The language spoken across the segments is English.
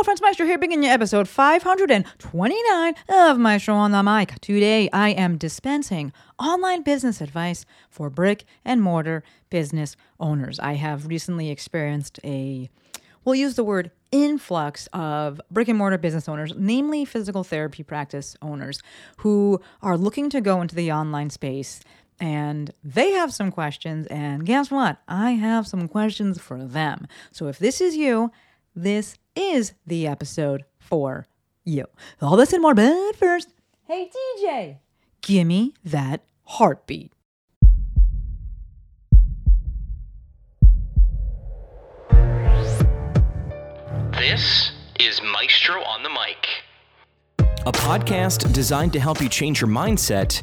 Hello, friends. Maestro here, bringing you episode 529 of Maestro on the Mic. Today, I am dispensing online business advice for brick and mortar business owners. I have recently experienced a, we'll use the word influx of brick and mortar business owners, namely physical therapy practice owners, who are looking to go into the online space and they have some questions. And guess what? I have some questions for them. So if this is you, this is the episode for you. All this and more, but first, hey DJ, gimme that heartbeat. This is Maestro on the Mic. a podcast designed to help you change your mindset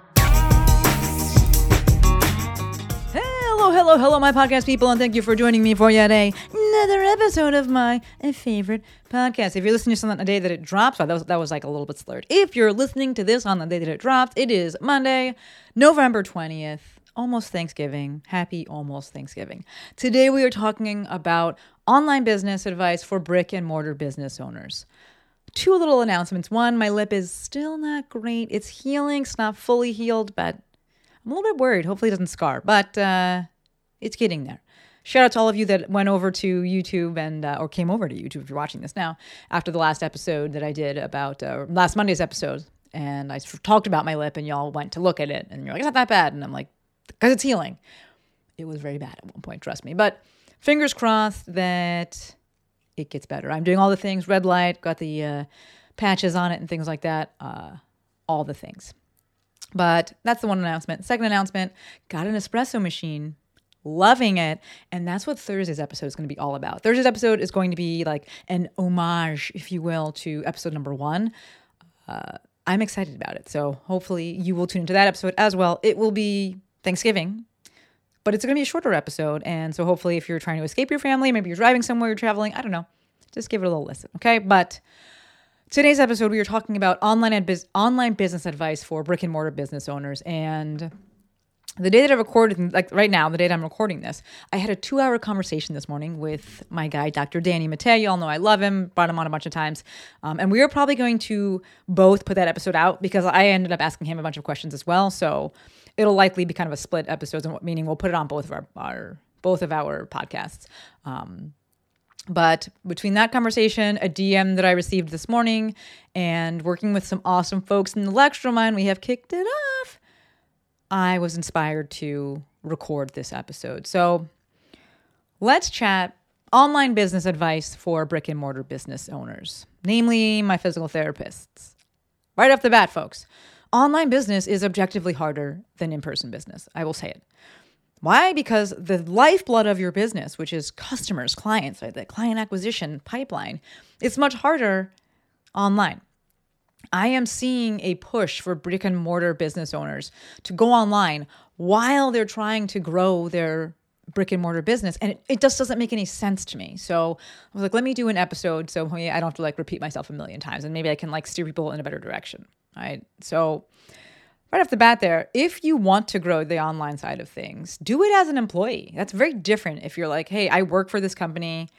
Hello, hello, hello, my podcast people, and thank you for joining me for yet another episode of my favorite podcast. If you're listening to this on the day that it drops, that was that was like a little bit slurred. If you're listening to this on the day that it drops, it is Monday, November twentieth, almost Thanksgiving. Happy almost Thanksgiving. Today we are talking about online business advice for brick and mortar business owners two little announcements. One, my lip is still not great. It's healing. It's not fully healed, but I'm a little bit worried. Hopefully, it doesn't scar, but uh, it's getting there. Shout out to all of you that went over to YouTube and uh, or came over to YouTube if you're watching this now after the last episode that I did about uh, last Monday's episode, and I talked about my lip, and y'all went to look at it, and you're like, it's not that bad, and I'm like, because it's healing. It was very bad at one point, trust me, but fingers crossed that it gets better. I'm doing all the things, red light, got the uh, patches on it and things like that, uh, all the things. But that's the one announcement. Second announcement, got an espresso machine. Loving it. And that's what Thursday's episode is going to be all about. Thursday's episode is going to be like an homage, if you will, to episode number one. Uh, I'm excited about it. So hopefully you will tune into that episode as well. It will be Thanksgiving, but it's going to be a shorter episode. And so hopefully, if you're trying to escape your family, maybe you're driving somewhere, you're traveling, I don't know, just give it a little listen, okay? But today's episode, we are talking about online and online business advice for brick and mortar business owners. And the day that I recorded, like right now, the day that I'm recording this, I had a two hour conversation this morning with my guy, Dr. Danny Matta. You all know I love him, brought him on a bunch of times. Um, and we are probably going to both put that episode out because I ended up asking him a bunch of questions as well. So it'll likely be kind of a split episode, meaning we'll put it on both of our, our both of our podcasts. Um, but between that conversation, a DM that I received this morning, and working with some awesome folks in the Lextro Mind, we have kicked it off. I was inspired to record this episode. So let's chat online business advice for brick and mortar business owners, namely my physical therapists. Right off the bat, folks, online business is objectively harder than in person business. I will say it. Why? Because the lifeblood of your business, which is customers, clients, right? The client acquisition pipeline, it's much harder online. I am seeing a push for brick and mortar business owners to go online while they're trying to grow their brick and mortar business. And it, it just doesn't make any sense to me. So I was like, let me do an episode so I don't have to like repeat myself a million times and maybe I can like steer people in a better direction. Right. So right off the bat there, if you want to grow the online side of things, do it as an employee. That's very different if you're like, hey, I work for this company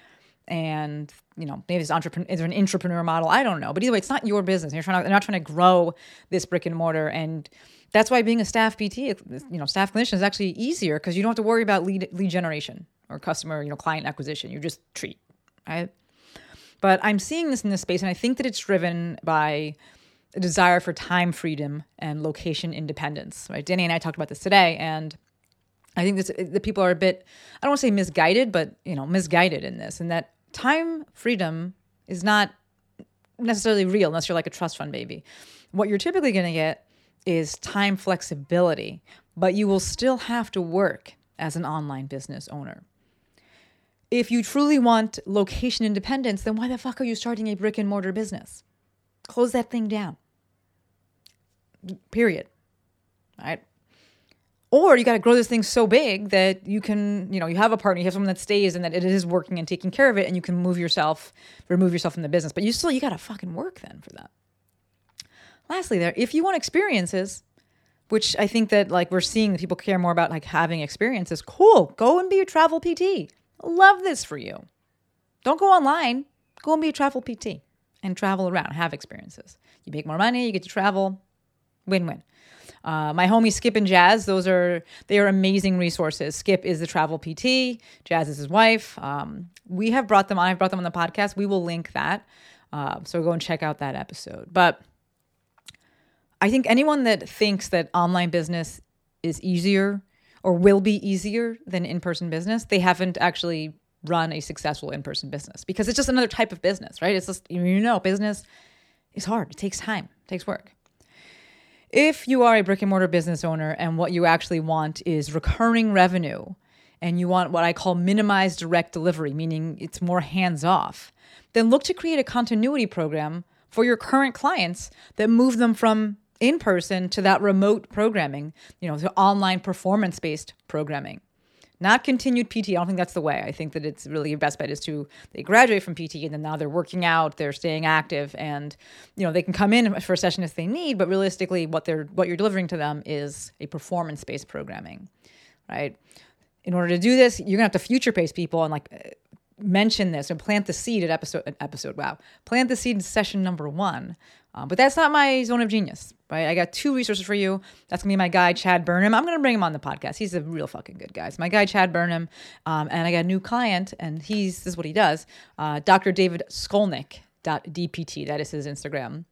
and you know maybe it's entrepreneur is an entrepreneur model? I don't know. But either way it's not your business. You're trying to, you're not trying to grow this brick and mortar. And that's why being a staff pt you know staff clinician is actually easier because you don't have to worry about lead lead generation or customer you know client acquisition. You just treat right? But i'm seeing this in this space and i think that it's driven by a desire for time freedom and location independence right? Danny and i talked about this today and I think this, the people are a bit, I don't want to say misguided, but you know, misguided in this, and that time freedom is not necessarily real unless you're like a trust fund baby. What you're typically going to get is time flexibility, but you will still have to work as an online business owner. If you truly want location independence, then why the fuck are you starting a brick and mortar business? Close that thing down. Period. right? Or you got to grow this thing so big that you can, you know, you have a partner, you have someone that stays and that it is working and taking care of it, and you can move yourself, remove yourself from the business. But you still, you got to fucking work then for that. Lastly, there, if you want experiences, which I think that like we're seeing that people care more about like having experiences, cool. Go and be a travel PT. Love this for you. Don't go online. Go and be a travel PT and travel around, have experiences. You make more money, you get to travel. Win win. Uh, my homie Skip and Jazz, those are they are amazing resources. Skip is the travel PT, Jazz is his wife. Um, we have brought them on. I've brought them on the podcast. We will link that, uh, so go and check out that episode. But I think anyone that thinks that online business is easier or will be easier than in-person business, they haven't actually run a successful in-person business because it's just another type of business, right? It's just you know, business is hard. It takes time. It takes work. If you are a brick and mortar business owner and what you actually want is recurring revenue and you want what I call minimized direct delivery, meaning it's more hands off, then look to create a continuity program for your current clients that move them from in person to that remote programming, you know, to online performance based programming not continued PT. I don't think that's the way. I think that it's really your best bet is to they graduate from PT and then now they're working out, they're staying active, and you know they can come in for a session if they need. But realistically, what they're what you're delivering to them is a performance based programming, right? In order to do this, you're gonna have to future pace people and like mention this and plant the seed at episode episode. Wow, plant the seed in session number one. Um, but that's not my zone of genius, right? I got two resources for you. That's gonna be my guy Chad Burnham. I'm gonna bring him on the podcast. He's a real fucking good guy. It's my guy Chad Burnham, um, and I got a new client, and he's this is what he does. Uh, Dr. David Skolnik. DPT. That is his Instagram.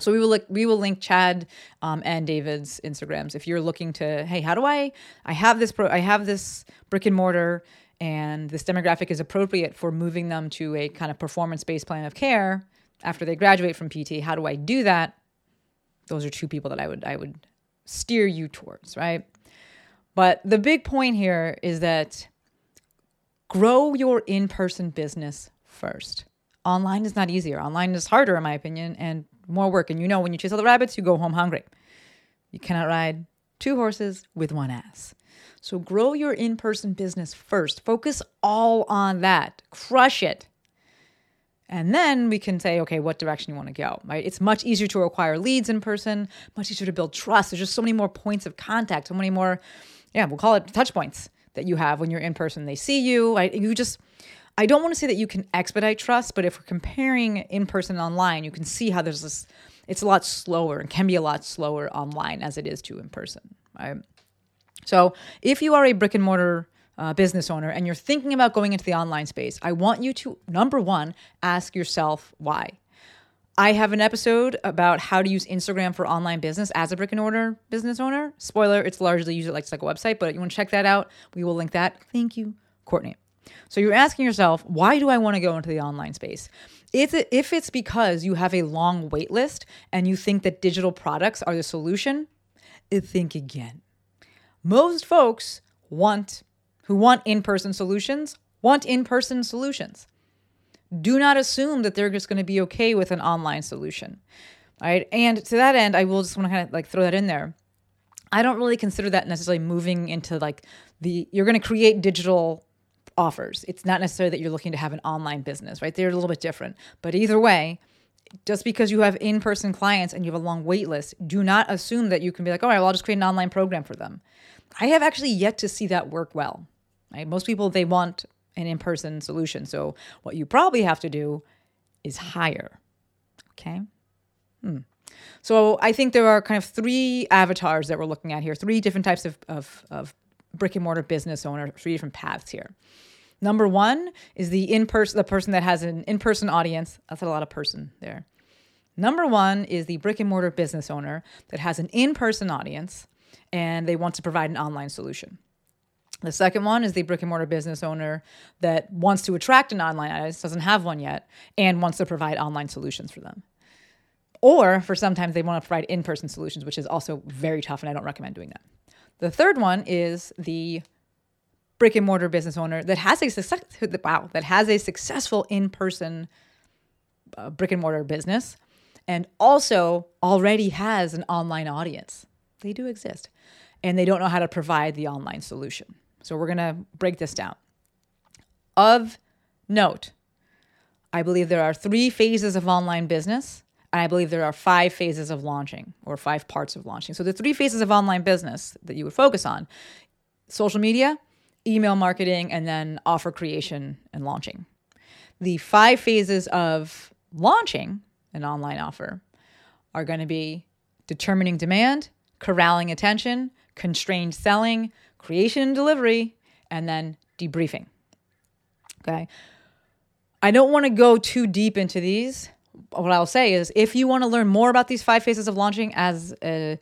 So we will look, we will link Chad um, and David's Instagrams if you're looking to. Hey, how do I? I have this pro. I have this brick and mortar and this demographic is appropriate for moving them to a kind of performance based plan of care after they graduate from PT. How do I do that? Those are two people that I would I would steer you towards, right? But the big point here is that grow your in-person business first. Online is not easier. Online is harder in my opinion and more work and you know when you chase all the rabbits, you go home hungry. You cannot ride two horses with one ass. So grow your in person business first. Focus all on that. Crush it. And then we can say, okay, what direction you want to go, right? It's much easier to acquire leads in person, much easier to build trust. There's just so many more points of contact, so many more, yeah, we'll call it touch points that you have when you're in person. They see you. You just, I don't want to say that you can expedite trust, but if we're comparing in person and online, you can see how there's this, it's a lot slower and can be a lot slower online as it is to in person, right? So if you are a brick and mortar uh, business owner and you're thinking about going into the online space, I want you to, number one, ask yourself why. I have an episode about how to use Instagram for online business as a brick and mortar business owner. Spoiler, it's largely used like like a website, but you want to check that out, we will link that. Thank you, Courtney. So you're asking yourself, why do I want to go into the online space? If, if it's because you have a long wait list and you think that digital products are the solution, think again. Most folks want who want in-person solutions want in-person solutions. Do not assume that they're just going to be okay with an online solution. Right? And to that end, I will just want to kind of like throw that in there. I don't really consider that necessarily moving into like the you're going to create digital offers. It's not necessarily that you're looking to have an online business, right? They're a little bit different. But either way, just because you have in-person clients and you have a long wait list, do not assume that you can be like, all right, well, I'll just create an online program for them. I have actually yet to see that work well. Right? Most people they want an in-person solution. So what you probably have to do is hire. Okay. Hmm. So I think there are kind of three avatars that we're looking at here, three different types of, of, of brick and mortar business owner, three different paths here. Number one is the in person, the person that has an in person audience. That's a lot of person there. Number one is the brick and mortar business owner that has an in person audience and they want to provide an online solution. The second one is the brick and mortar business owner that wants to attract an online audience, doesn't have one yet, and wants to provide online solutions for them. Or for sometimes they want to provide in person solutions, which is also very tough, and I don't recommend doing that. The third one is the brick and mortar business owner that has a success, wow that has a successful in person uh, brick and mortar business, and also already has an online audience they do exist. And they don't know how to provide the online solution. So we're going to break this down. Of note, I believe there are three phases of online business. And I believe there are five phases of launching or five parts of launching. So the three phases of online business that you would focus on social media, email marketing, and then offer creation and launching. The five phases of launching an online offer are going to be determining demand, corralling attention, constrained selling, creation and delivery, and then debriefing. Okay. I don't want to go too deep into these. What I'll say is if you want to learn more about these five phases of launching as a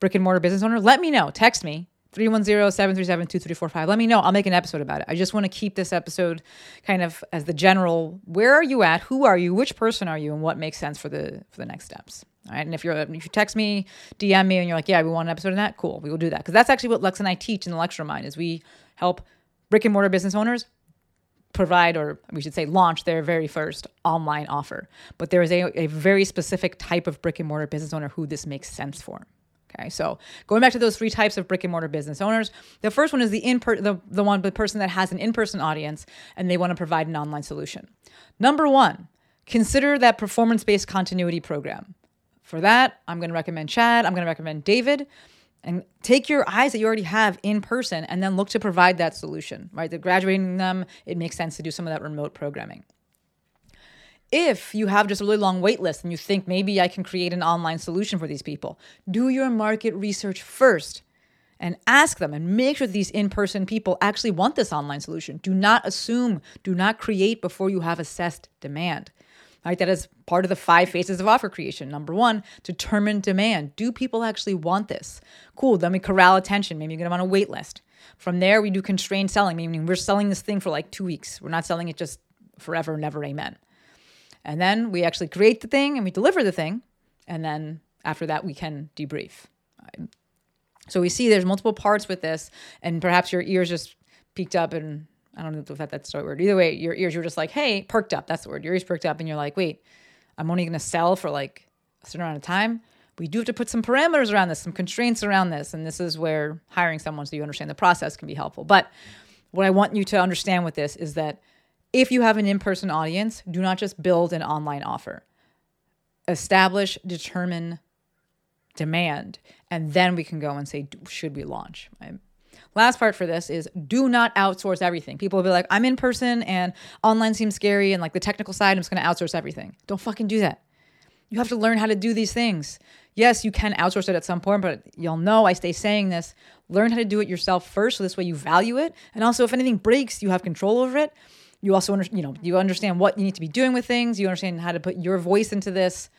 brick and mortar business owner, let me know. Text me 310-737-2345. Let me know. I'll make an episode about it. I just want to keep this episode kind of as the general where are you at? Who are you? Which person are you? And what makes sense for the for the next steps. All right. And if you're if you text me, DM me and you're like, yeah, we want an episode of that, cool. We will do that. Because that's actually what Lex and I teach in the Lextro Mind is we help brick and mortar business owners provide or we should say launch their very first online offer. But there is a, a very specific type of brick and mortar business owner who this makes sense for. Okay, so going back to those three types of brick and mortar business owners, the first one is the in per- the, the one the person that has an in-person audience and they want to provide an online solution. Number one, consider that performance-based continuity program. For that, I'm going to recommend Chad. I'm going to recommend David. And take your eyes that you already have in person and then look to provide that solution, right? They're graduating them. It makes sense to do some of that remote programming if you have just a really long wait list and you think maybe I can create an online solution for these people, do your market research first and ask them and make sure these in person people actually want this online solution. Do not assume, do not create before you have assessed demand. Right, that is part of the five phases of offer creation. Number one, determine demand. Do people actually want this? Cool. Then we corral attention. Maybe you get them on a wait list. From there, we do constrained selling, meaning we're selling this thing for like two weeks. We're not selling it just forever, never, amen. And then we actually create the thing and we deliver the thing. And then after that, we can debrief. So we see there's multiple parts with this, and perhaps your ears just peaked up and I don't know if that, that's the right word. Either way, your ears were just like, hey, perked up. That's the word. Your ears perked up, and you're like, wait, I'm only going to sell for like a certain amount of time. We do have to put some parameters around this, some constraints around this. And this is where hiring someone so you understand the process can be helpful. But what I want you to understand with this is that if you have an in person audience, do not just build an online offer. Establish, determine demand, and then we can go and say, should we launch? Last part for this is do not outsource everything. People will be like, I'm in person and online seems scary and like the technical side, I'm just to outsource everything. Don't fucking do that. You have to learn how to do these things. Yes, you can outsource it at some point, but you'll know I stay saying this. Learn how to do it yourself first so this way you value it. And also, if anything breaks, you have control over it you also under, you know you understand what you need to be doing with things you understand how to put your voice into this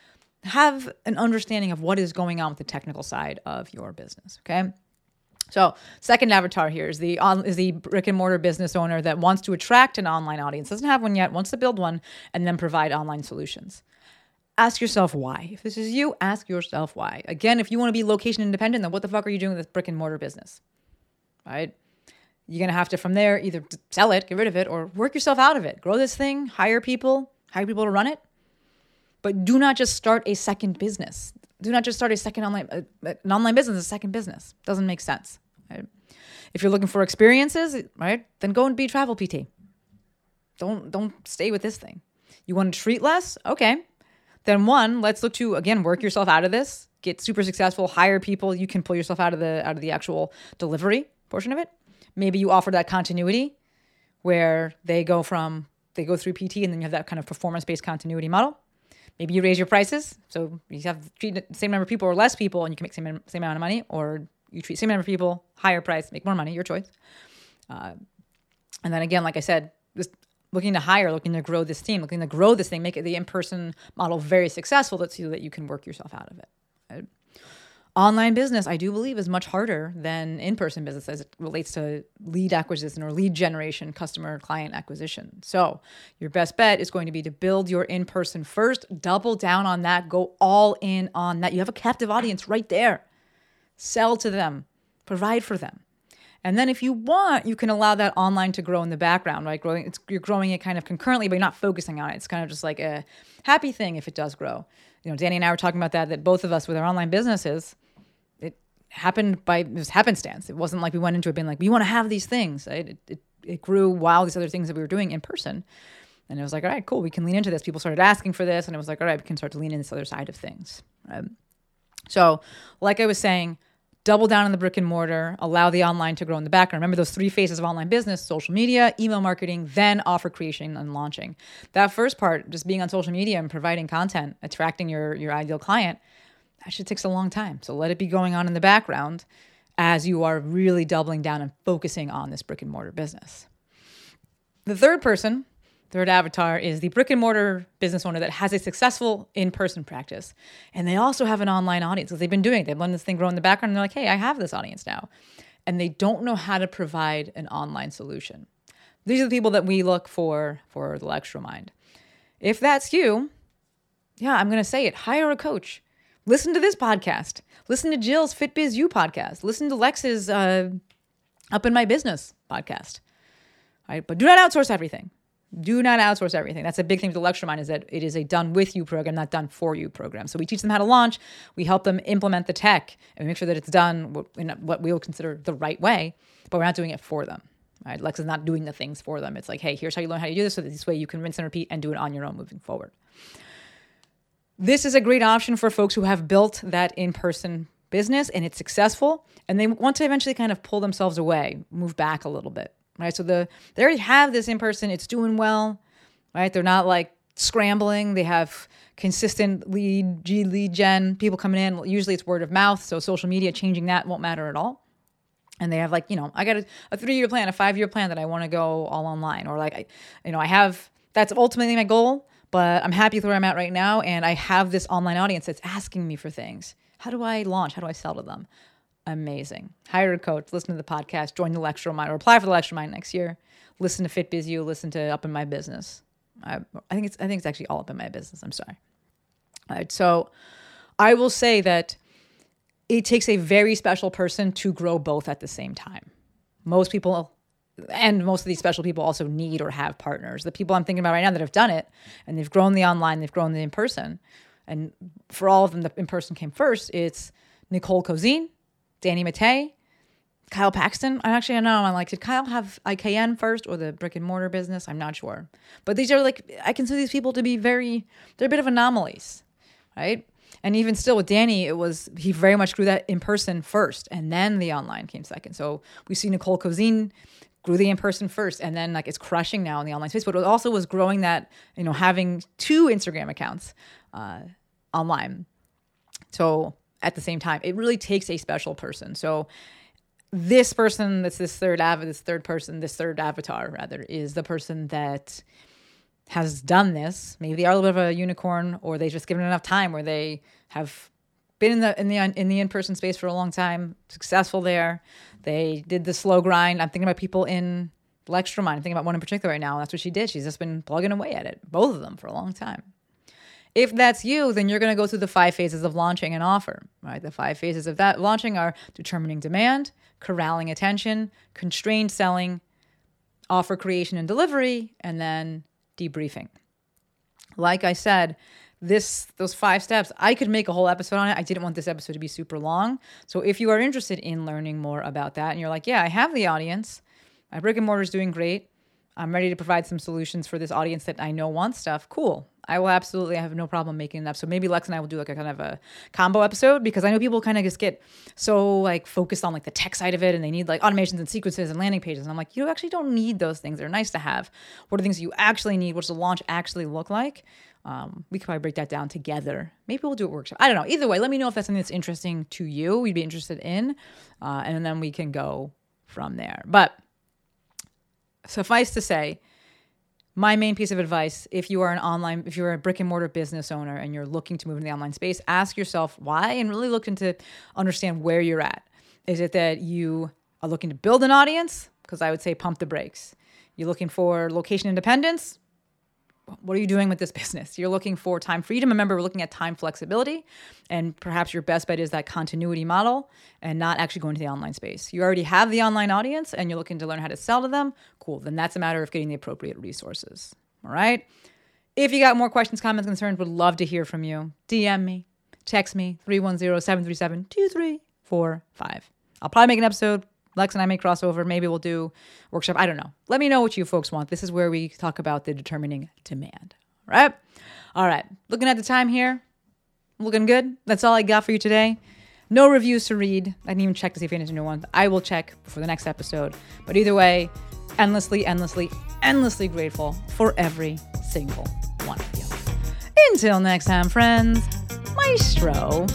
have an understanding of what is going on with the technical side of your business okay so second avatar here is the on, is the brick and mortar business owner that wants to attract an online audience doesn't have one yet wants to build one and then provide online solutions ask yourself why if this is you ask yourself why again if you want to be location independent then what the fuck are you doing with this brick and mortar business right you're to have to, from there, either sell it, get rid of it, or work yourself out of it. Grow this thing, hire people, hire people to run it. But do not just start a second business. Do not just start a second online, uh, an online business, a second business. Doesn't make sense. Right? If you're looking for experiences, right, then go and be travel PT. Don't don't stay with this thing. You want to treat less? Okay. Then one, let's look to again work yourself out of this. Get super successful, hire people. You can pull yourself out of the out of the actual delivery portion of it maybe you offer that continuity where they go from they go through PT and then you have that kind of performance based continuity model. Maybe you raise your prices, so you have treat the same number of people or less people, and you can make same same amount of money, or you treat same number of people, higher price, make more money, your choice. Uh, and then again, like I said, just looking to hire, looking to grow this team, looking to grow this thing, make it the in person model very successful, so that you can work yourself out of it. Right? Online business, I do believe, is much harder than in person business as it relates to lead acquisition or lead generation, customer client acquisition. So, your best bet is going to be to build your in person first, double down on that, go all in on that. You have a captive audience right there. Sell to them, provide for them. And then if you want, you can allow that online to grow in the background, right? Growing, you're growing it kind of concurrently, but you're not focusing on it. It's kind of just like a happy thing if it does grow. You know, Danny and I were talking about that, that both of us with our online businesses, happened by it was happenstance. It wasn't like we went into it being like, we want to have these things. It, it, it grew while these other things that we were doing in person. And it was like, all right, cool, we can lean into this. People started asking for this, and it was like, all right, we can start to lean in this other side of things. Right? So, like I was saying, double down on the brick and mortar, allow the online to grow in the background. Remember those three phases of online business social media, email marketing, then offer creation and launching. That first part, just being on social media and providing content, attracting your, your ideal client, that shit takes a long time. So let it be going on in the background as you are really doubling down and focusing on this brick and mortar business. The third person, third avatar, is the brick and mortar business owner that has a successful in person practice. And they also have an online audience because they've been doing it. They've let this thing grow in the background and they're like, hey, I have this audience now. And they don't know how to provide an online solution. These are the people that we look for for the Lextro Mind. If that's you, yeah, I'm going to say it. Hire a coach. Listen to this podcast. Listen to Jill's FitBiz U podcast. Listen to Lex's uh, Up in My Business podcast. All right, but do not outsource everything. Do not outsource everything. That's a big thing with the Lextro Mind is that it is a done with you program, not done for you program. So we teach them how to launch. We help them implement the tech and we make sure that it's done in what we will consider the right way, but we're not doing it for them. Right? Lex is not doing the things for them. It's like, hey, here's how you learn how to do this. So this way you can rinse and repeat and do it on your own moving forward. This is a great option for folks who have built that in person business and it's successful and they want to eventually kind of pull themselves away, move back a little bit. Right. So the they already have this in person, it's doing well, right? They're not like scrambling. They have consistent lead, G lead gen, people coming in. Usually it's word of mouth. So social media changing that won't matter at all. And they have like, you know, I got a, a three year plan, a five year plan that I want to go all online. Or like, I, you know, I have, that's ultimately my goal but I'm happy with where I'm at right now. And I have this online audience that's asking me for things. How do I launch? How do I sell to them? Amazing. Hire a coach, listen to the podcast, join the Lextro Mind, or apply for the Lextro Mind next year. Listen to FitBizU, listen to Up in My Business. I, I think it's I think it's actually all up in my business. I'm sorry. All right, so I will say that it takes a very special person to grow both at the same time. Most people and most of these special people also need or have partners. The people I'm thinking about right now that have done it and they've grown the online, they've grown the in person. And for all of them, the in person came first. It's Nicole Cozean, Danny Matta, Kyle Paxton. I actually I don't know. I'm like, did Kyle have IKN first or the brick and mortar business? I'm not sure. But these are like, I consider these people to be very, they're a bit of anomalies, right? And even still with Danny, it was, he very much grew that in person first and then the online came second. So we see Nicole Cozean grew the in person first and then like it's crushing now in the online space. But it also was growing that you know having two instagram accounts uh, online. So at the same time it really takes a special person. So this person that's this third av this third person this third avatar rather is the person that has done this. Maybe they are a little bit of a unicorn or they just given enough time where they have been in the in the in the in-person space for a long time, successful there. They did the slow grind. I'm thinking about people in Lextro Mind. I'm thinking about one in particular right now. That's what she did. She's just been plugging away at it, both of them for a long time. If that's you, then you're going to go through the five phases of launching an offer, right? The five phases of that launching are determining demand, corralling attention, constrained selling, offer creation and delivery, and then debriefing. Like I said, this those five steps i could make a whole episode on it. I didn't want this episode to be super long. So if you are interested in learning more about that and you're like yeah i have the audience. My brick and mortar is doing great. I'm ready to provide some solutions for this audience that i know wants stuff. Cool. I will absolutely have no problem making up. So maybe lex and i will do like a kind of a combo episode because i know people kind of just get so like focused on like the tech side of it and they need like automations and sequences and landing pages. And i'm like you actually don't need those things. They're nice to have. What are things you actually need? What's the launch actually look like um, we could probably break that down together. Maybe we'll do a workshop. I don't know. Either way, let me know if that's something that's interesting to you. We'd be interested in, uh, and then we can go from there. But suffice to say, my main piece of advice if you are an online if you're a brick and mortar business owner and you're looking to move into the online space ask yourself why and really look into understand where you're at is it that you are looking to build an audience because i would say pump the brakes you're looking for location independence what are you doing with this business? You're looking for time freedom. Remember, we're looking at time flexibility, and perhaps your best bet is that continuity model and not actually going to the online space. You already have the online audience and you're looking to learn how to sell to them. Cool. Then that's a matter of getting the appropriate resources. All right. If you got more questions, comments, concerns, would love to hear from you. DM me, text me 310 737 four, five. I'll probably make an episode. Lex and I may crossover. Maybe we'll do workshop. I don't know. Let me know what you folks want. This is where we talk about the determining demand. Right. All right. Looking at the time here. Looking good. That's all I got for you today. No reviews to read. I didn't even check to see if any new ones. I will check before the next episode. But either way, endlessly, endlessly, endlessly grateful for every single one of you. Until next time, friends, Maestro